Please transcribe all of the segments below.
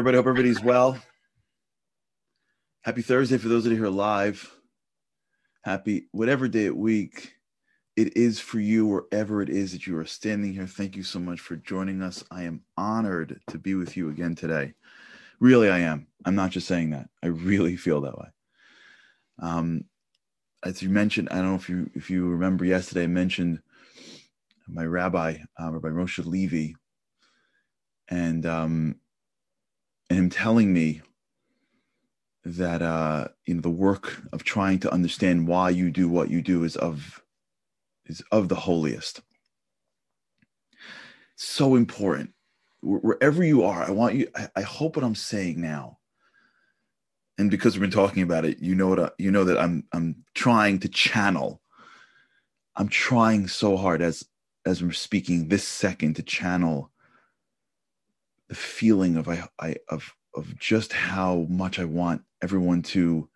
Everybody. Hope everybody's well. Happy Thursday for those that are here live. Happy whatever day of week it is for you, wherever it is that you are standing here. Thank you so much for joining us. I am honored to be with you again today. Really, I am. I'm not just saying that. I really feel that way. Um, as you mentioned, I don't know if you if you remember yesterday, I mentioned my rabbi, uh, Rabbi Moshe Levy, and um, and him telling me that uh, you know the work of trying to understand why you do what you do is of is of the holiest. So important. Wherever you are, I want you. I, I hope what I'm saying now, and because we've been talking about it, you know what I, you know that I'm I'm trying to channel. I'm trying so hard as as we're speaking this second to channel the feeling of I, I of of just how much I want everyone to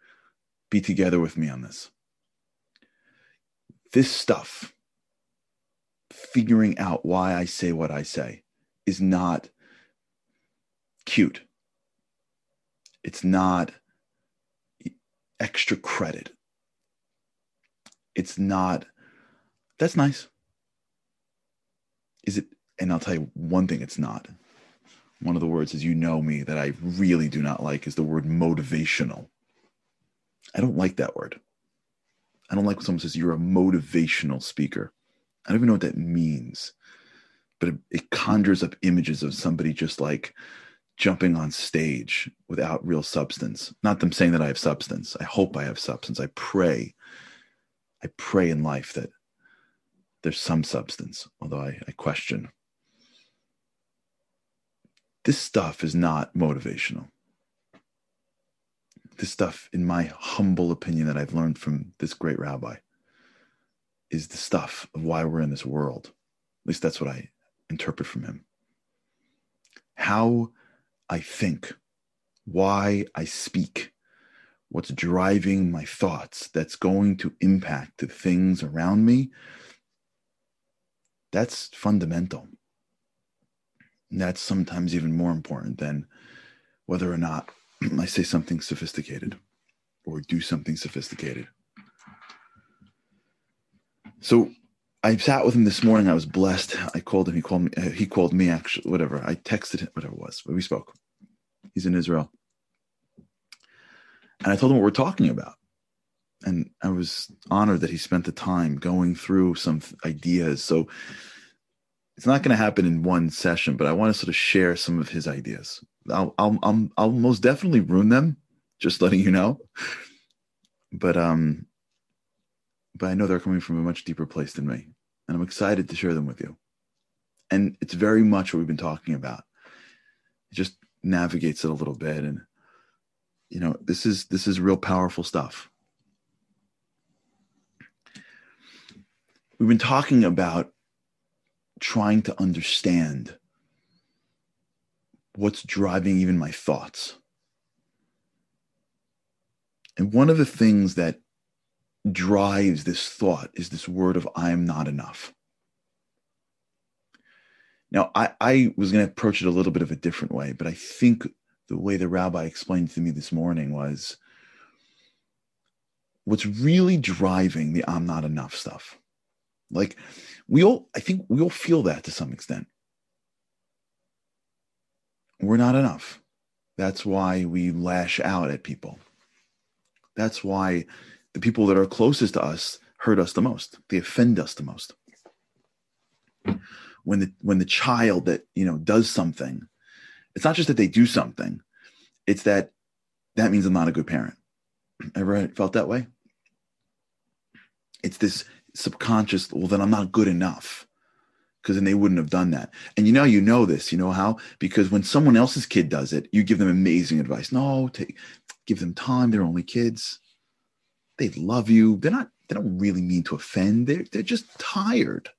be together with me on this. This stuff, figuring out why I say what I say, is not cute. It's not extra credit. It's not, that's nice. Is it, and I'll tell you one thing it's not one of the words, as you know me, that I really do not like is the word motivational. I don't like that word. I don't like when someone says you're a motivational speaker. I don't even know what that means, but it, it conjures up images of somebody just like jumping on stage without real substance. Not them saying that I have substance. I hope I have substance. I pray. I pray in life that there's some substance, although I, I question this stuff is not motivational. This stuff, in my humble opinion, that I've learned from this great rabbi, is the stuff of why we're in this world. At least that's what I interpret from him. How I think, why I speak, what's driving my thoughts that's going to impact the things around me, that's fundamental. And that's sometimes even more important than whether or not I say something sophisticated or do something sophisticated. So I sat with him this morning. I was blessed. I called him. He called me. Uh, he called me. Actually, whatever. I texted him. Whatever it was. But we spoke. He's in Israel, and I told him what we're talking about. And I was honored that he spent the time going through some ideas. So it's not going to happen in one session, but I want to sort of share some of his ideas. I'll, I'll, I'll, I'll most definitely ruin them, just letting you know. But, um, but I know they're coming from a much deeper place than me, and I'm excited to share them with you. And it's very much what we've been talking about. It just navigates it a little bit, and you know, this is this is real powerful stuff. We've been talking about trying to understand what's driving even my thoughts. And one of the things that drives this thought is this word of I am not enough. Now, I, I was going to approach it a little bit of a different way, but I think the way the rabbi explained to me this morning was what's really driving the I'm not enough stuff. Like, we all, I think we all feel that to some extent. We're not enough. That's why we lash out at people. That's why the people that are closest to us hurt us the most. They offend us the most. When the when the child that you know does something, it's not just that they do something, it's that that means I'm not a good parent. Ever felt that way? It's this subconscious, well, then I'm not good enough because then they wouldn't have done that. And you know, you know this, you know how? Because when someone else's kid does it, you give them amazing advice. No, take, give them time. They're only kids. They love you. They're not, they don't really mean to offend. They're, they're just tired.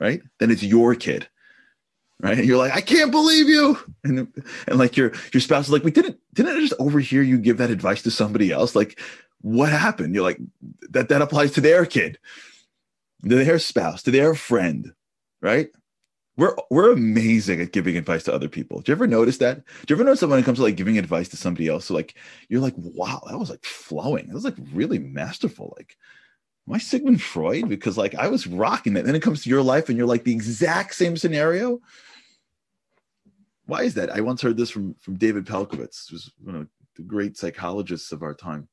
Right. Then it's your kid. Right. And you're like, I can't believe you. And, and like your, your spouse is like, we didn't, didn't I just overhear you give that advice to somebody else? Like, what happened? You're like, that, that applies to their kid, to their spouse, to their friend, right? we're we're amazing at giving advice to other people. Do you ever notice that? Do you ever notice that when it comes to like giving advice to somebody else, so like you're like, wow, that was like flowing. That was like really masterful. Like, am I Sigmund Freud? Because like I was rocking it. Then it comes to your life and you're like the exact same scenario. Why is that? I once heard this from from David Pelcovitz, who's one of the great psychologists of our time.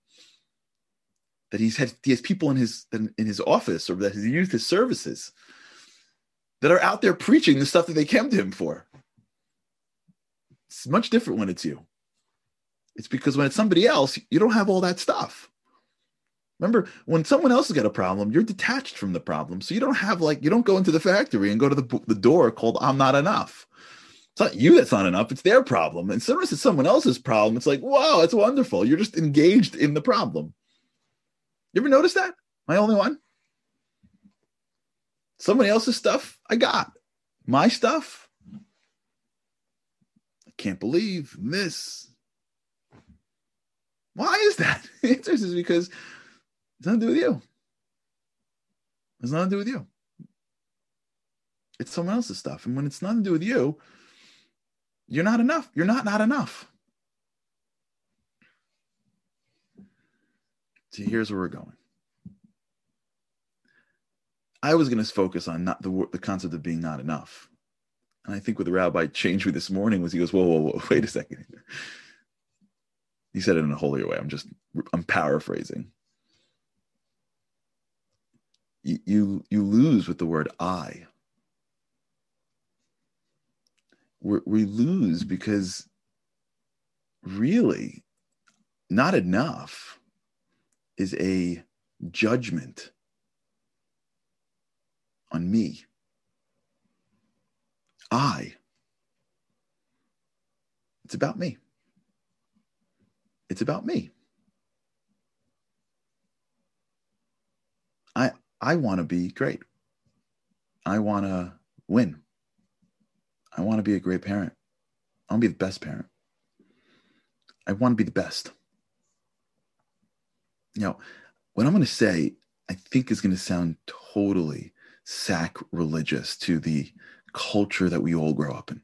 That he's had he has people in his in, his office or that he's used his services that are out there preaching the stuff that they came to him for. It's much different when it's you. It's because when it's somebody else, you don't have all that stuff. Remember, when someone else has got a problem, you're detached from the problem. So you don't have like, you don't go into the factory and go to the, the door called I'm not enough. It's not you that's not enough, it's their problem. And sometimes it's someone else's problem. It's like, wow, it's wonderful. You're just engaged in the problem. You ever notice that? My only one? Somebody else's stuff, I got. My stuff, I can't believe this. Why is that? The answer is because it's nothing to do with you. It's nothing to do with you. It's someone else's stuff. And when it's nothing to do with you, you're not enough. You're not not enough. See, here's where we're going. I was going to focus on not the the concept of being not enough, and I think what the rabbi changed me this morning was he goes, "Whoa, whoa, whoa! Wait a second. He said it in a holier way. I'm just I'm paraphrasing. You you, you lose with the word I. We're, we lose because really, not enough is a judgment on me. I. It's about me. It's about me. I I want to be great. I want to win. I want to be a great parent. I want to be the best parent. I want to be the best. Know, what I'm going to say, I think is going to sound totally sacrilegious to the culture that we all grow up in.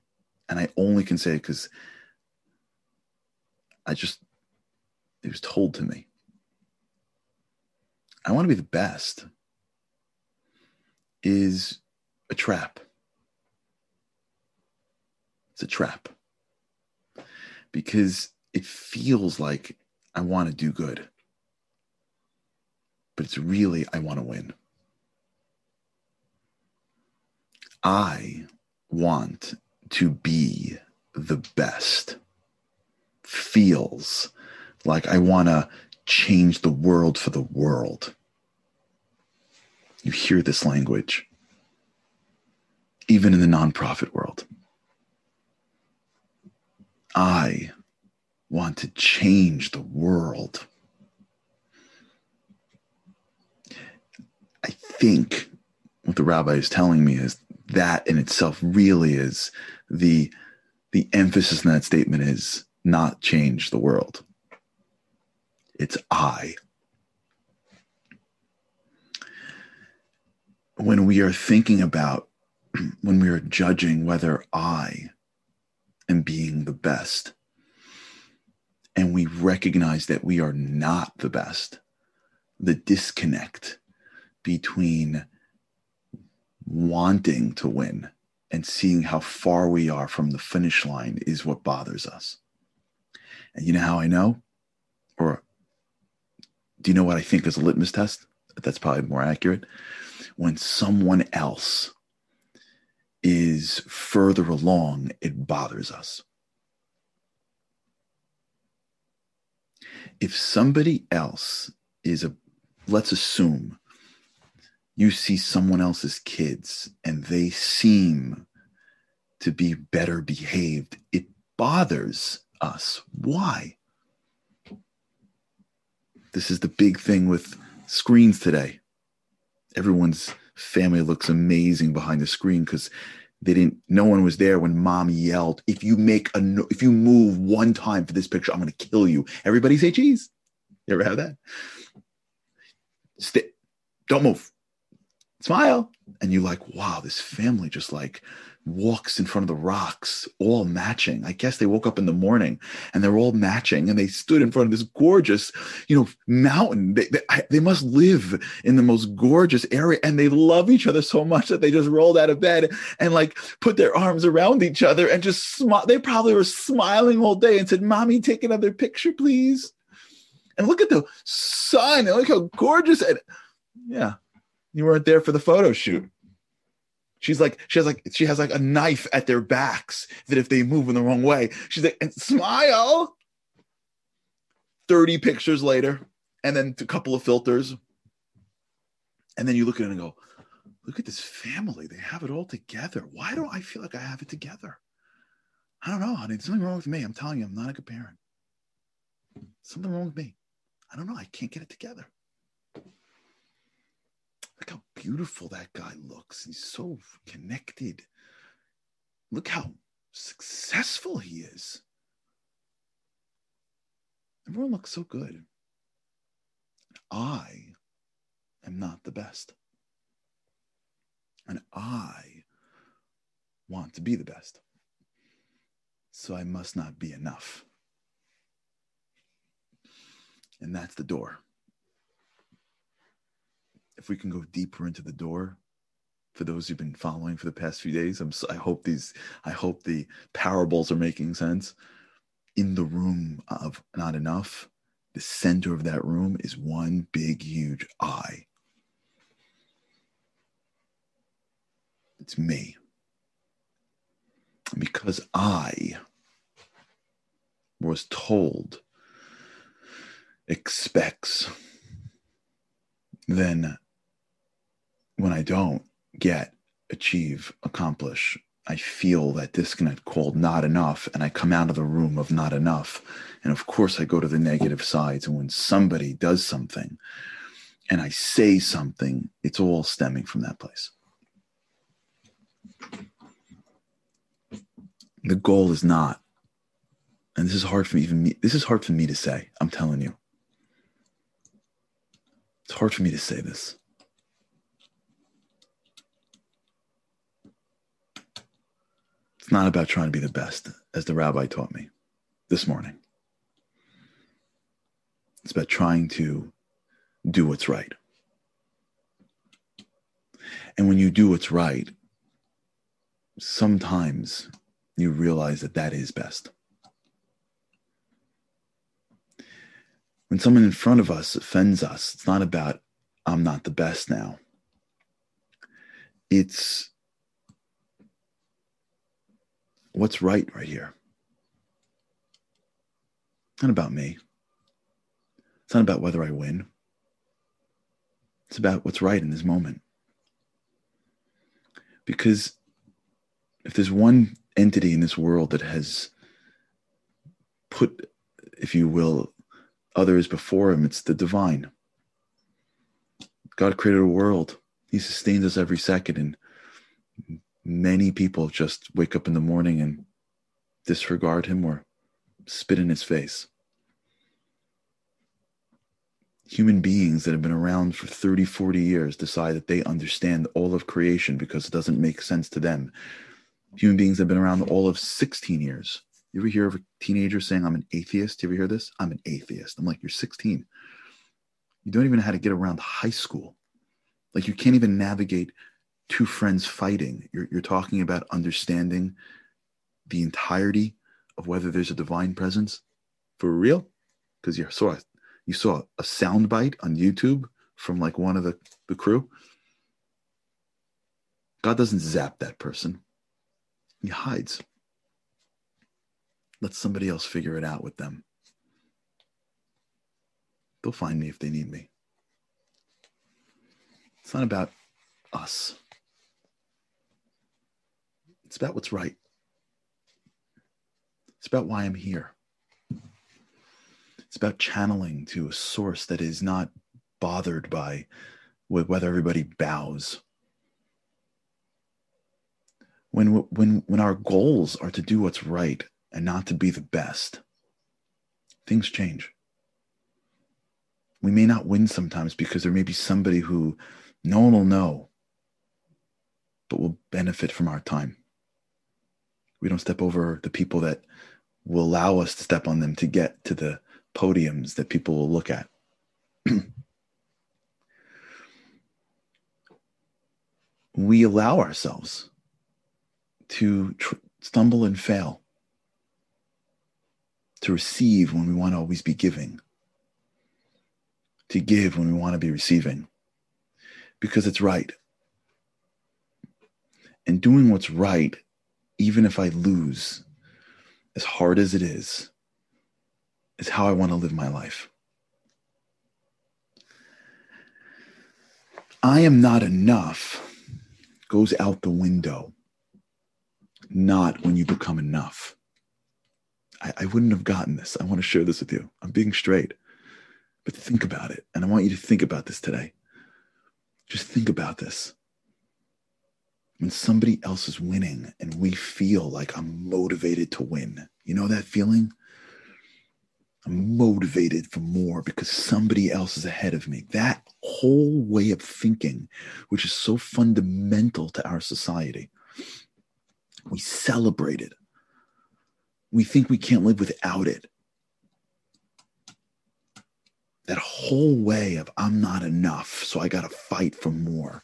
And I only can say it because I just, it was told to me. I want to be the best is a trap. It's a trap because it feels like I want to do good, but it's really I want to win. I want to be the best feels like I want to change the world for the world. You hear this language, even in the nonprofit world. I want to change the world. Think what the rabbi is telling me is that in itself really is the the emphasis in that statement is not change the world. It's I. When we are thinking about, when we are judging whether I am being the best, and we recognize that we are not the best, the disconnect between wanting to win and seeing how far we are from the finish line is what bothers us. And you know how I know? Or do you know what I think is a litmus test? That's probably more accurate. When someone else is further along, it bothers us. If somebody else is a, let's assume you see someone else's kids and they seem to be better behaved, it bothers us. Why? This is the big thing with screens today. Everyone's family looks amazing behind the screen because they didn't no one was there when mom yelled if you make a no, if you move one time for this picture i'm going to kill you everybody say cheese you ever have that Stay, don't move smile and you like wow this family just like walks in front of the rocks, all matching. I guess they woke up in the morning and they're all matching and they stood in front of this gorgeous, you know, mountain. They, they, they, must live in the most gorgeous area and they love each other so much that they just rolled out of bed and like put their arms around each other and just smile. They probably were smiling all day and said, Mommy, take another picture, please. And look at the sun and look how gorgeous. And yeah, you weren't there for the photo shoot. She's like, she has like, she has like a knife at their backs that if they move in the wrong way, she's like, and smile. 30 pictures later, and then a couple of filters. And then you look at it and go, look at this family. They have it all together. Why don't I feel like I have it together? I don't know, honey. There's something wrong with me. I'm telling you, I'm not a good parent. Something wrong with me. I don't know. I can't get it together. Look how beautiful that guy looks. He's so connected. Look how successful he is. Everyone looks so good. I am not the best. And I want to be the best. So I must not be enough. And that's the door if we can go deeper into the door for those who've been following for the past few days I'm, i hope these i hope the parables are making sense. In the room of not enough the center of that room is one big huge i. It's me. Because i was told expects then when I don't get, achieve, accomplish, I feel that disconnect called not enough, and I come out of the room of not enough. And of course, I go to the negative sides. And when somebody does something and I say something, it's all stemming from that place. The goal is not, and this is hard for me, even me, this is hard for me to say. I'm telling you. It's hard for me to say this. It's not about trying to be the best, as the rabbi taught me this morning. It's about trying to do what's right. And when you do what's right, sometimes you realize that that is best. When someone in front of us offends us, it's not about, I'm not the best now. It's what's right right here. It's not about me. It's not about whether I win. It's about what's right in this moment. Because if there's one entity in this world that has put, if you will, others before him. It's the divine. God created a world. He sustains us every second. And many people just wake up in the morning and disregard him or spit in his face. Human beings that have been around for 30, 40 years decide that they understand all of creation because it doesn't make sense to them. Human beings have been around all of 16 years you ever hear of a teenager saying, I'm an atheist? You ever hear this? I'm an atheist. I'm like, you're 16. You don't even know how to get around high school. Like, you can't even navigate two friends fighting. You're, you're talking about understanding the entirety of whether there's a divine presence for real. Because you saw you saw a soundbite on YouTube from like one of the, the crew. God doesn't zap that person. He hides. Let somebody else figure it out with them. They'll find me if they need me. It's not about us, it's about what's right. It's about why I'm here. It's about channeling to a source that is not bothered by whether everybody bows. When, when, when our goals are to do what's right and not to be the best, things change. We may not win sometimes because there may be somebody who no one will know, but will benefit from our time. We don't step over the people that will allow us to step on them to get to the podiums that people will look at. we allow ourselves to tr- stumble and fail, to receive when we want to always be giving, to give when we want to be receiving, because it's right. And doing what's right, even if I lose, as hard as it is, is how I want to live my life. I am not enough goes out the window, not when you become enough. I, I wouldn't have gotten this. I want to share this with you. I'm being straight, but think about it. And I want you to think about this today. Just think about this. When somebody else is winning and we feel like I'm motivated to win, you know that feeling? I'm motivated for more because somebody else is ahead of me. That whole way of thinking, which is so fundamental to our society, we celebrate it. We think we can't live without it. That whole way of I'm not enough, so I got to fight for more.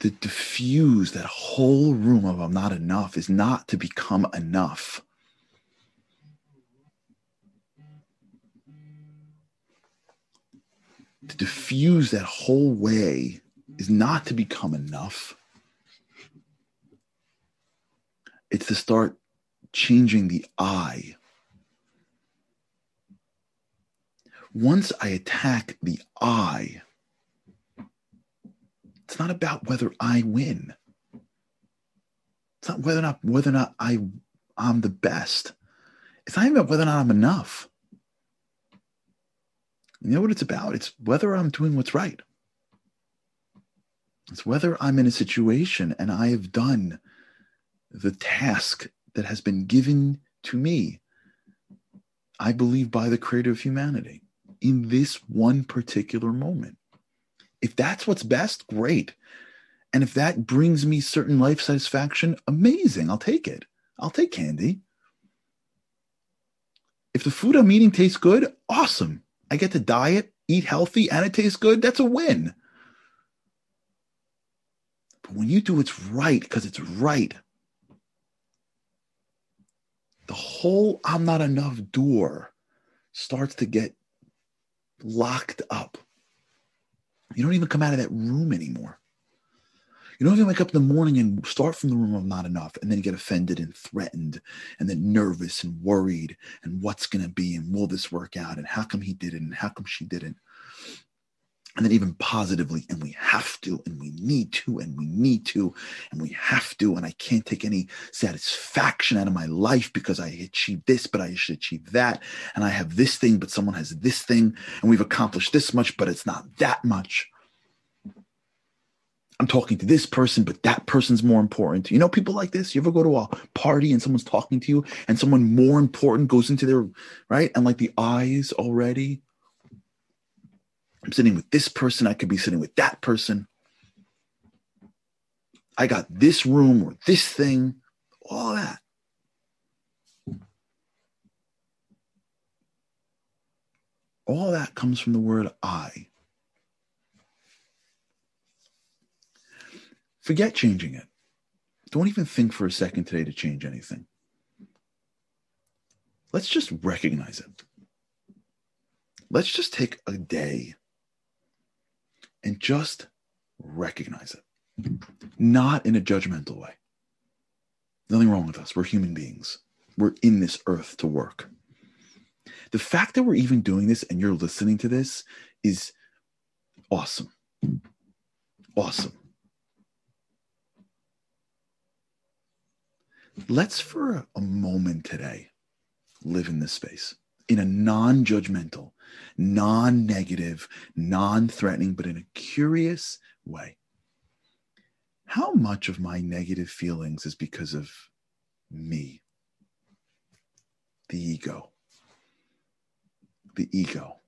To diffuse that whole room of I'm not enough is not to become enough to diffuse that whole way is not to become enough. It's to start changing the I. Once I attack the I, it's not about whether I win. It's not whether or not whether or not I I'm the best. It's not even about whether or not I'm enough. You know what it's about? It's whether I'm doing what's right. It's whether I'm in a situation and I have done the task that has been given to me, I believe, by the creator of humanity in this one particular moment. If that's what's best, great. And if that brings me certain life satisfaction, amazing. I'll take it. I'll take candy. If the food I'm eating tastes good, awesome. I get to diet, eat healthy, and it tastes good. That's a win. But when you do what's right because it's right, the whole I'm not enough door starts to get locked up. You don't even come out of that room anymore. You don't even wake up in the morning and start from the room of not enough and then get offended and threatened and then nervous and worried and what's going to be and will this work out and how come he did it and how come she didn't. And then even positively, and we have to, and we need to, and we need to, and we have to, and I can't take any satisfaction out of my life because I achieved this, but I should achieve that, and I have this thing, but someone has this thing, and we've accomplished this much, but it's not that much. I'm talking to this person, but that person's more important. You know, people like this. You ever go to a party and someone's talking to you, and someone more important goes into their right, and like the eyes already. I'm sitting with this person. I could be sitting with that person. I got this room or this thing, all that. All that comes from the word I. Forget changing it. Don't even think for a second today to change anything. Let's just recognize it. Let's just take a day and just recognize it, not in a judgmental way. Nothing wrong with us. We're human beings. We're in this earth to work. The fact that we're even doing this and you're listening to this is awesome. Awesome. let's for a moment today live in this space in a non judgmental, non negative, non threatening, but in a curious way. How much of my negative feelings is because of me? The ego. The ego.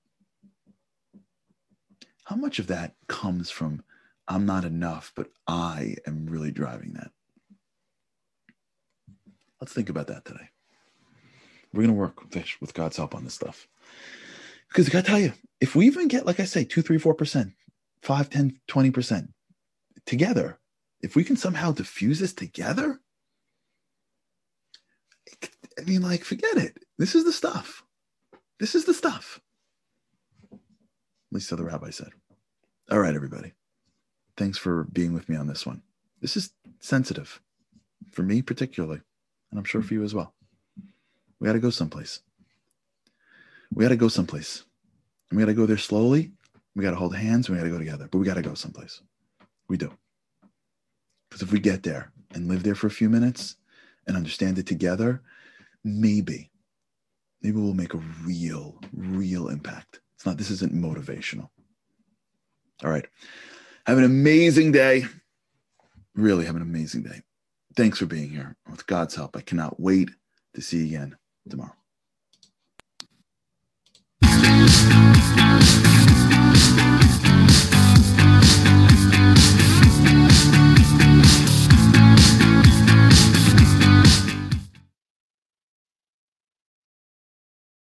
How much of that comes from I'm not enough, but I am really driving that. Let's think about that today. We're going to work with God's help on this stuff. Because I got to tell you, if we even get, like I say, 2, 3, 4%, 5, 10, 20% together, if we can somehow diffuse this together, I mean, like, forget it. This is the stuff. This is the stuff. At least so the rabbi said. All right, everybody. Thanks for being with me on this one. This is sensitive for me, particularly, and I'm sure for you as well. We got to go someplace. We got to go someplace. And we got to go there slowly. We got to hold hands. we got to go together, but we got to go someplace. We do. Because if we get there and live there for a few minutes and understand it together, maybe, maybe we'll make a real, real impact. It's not, this isn't motivational. All right. Have an amazing day. Really have an amazing day. Thanks for being here. With God's help, I cannot wait to see you again tomorrow.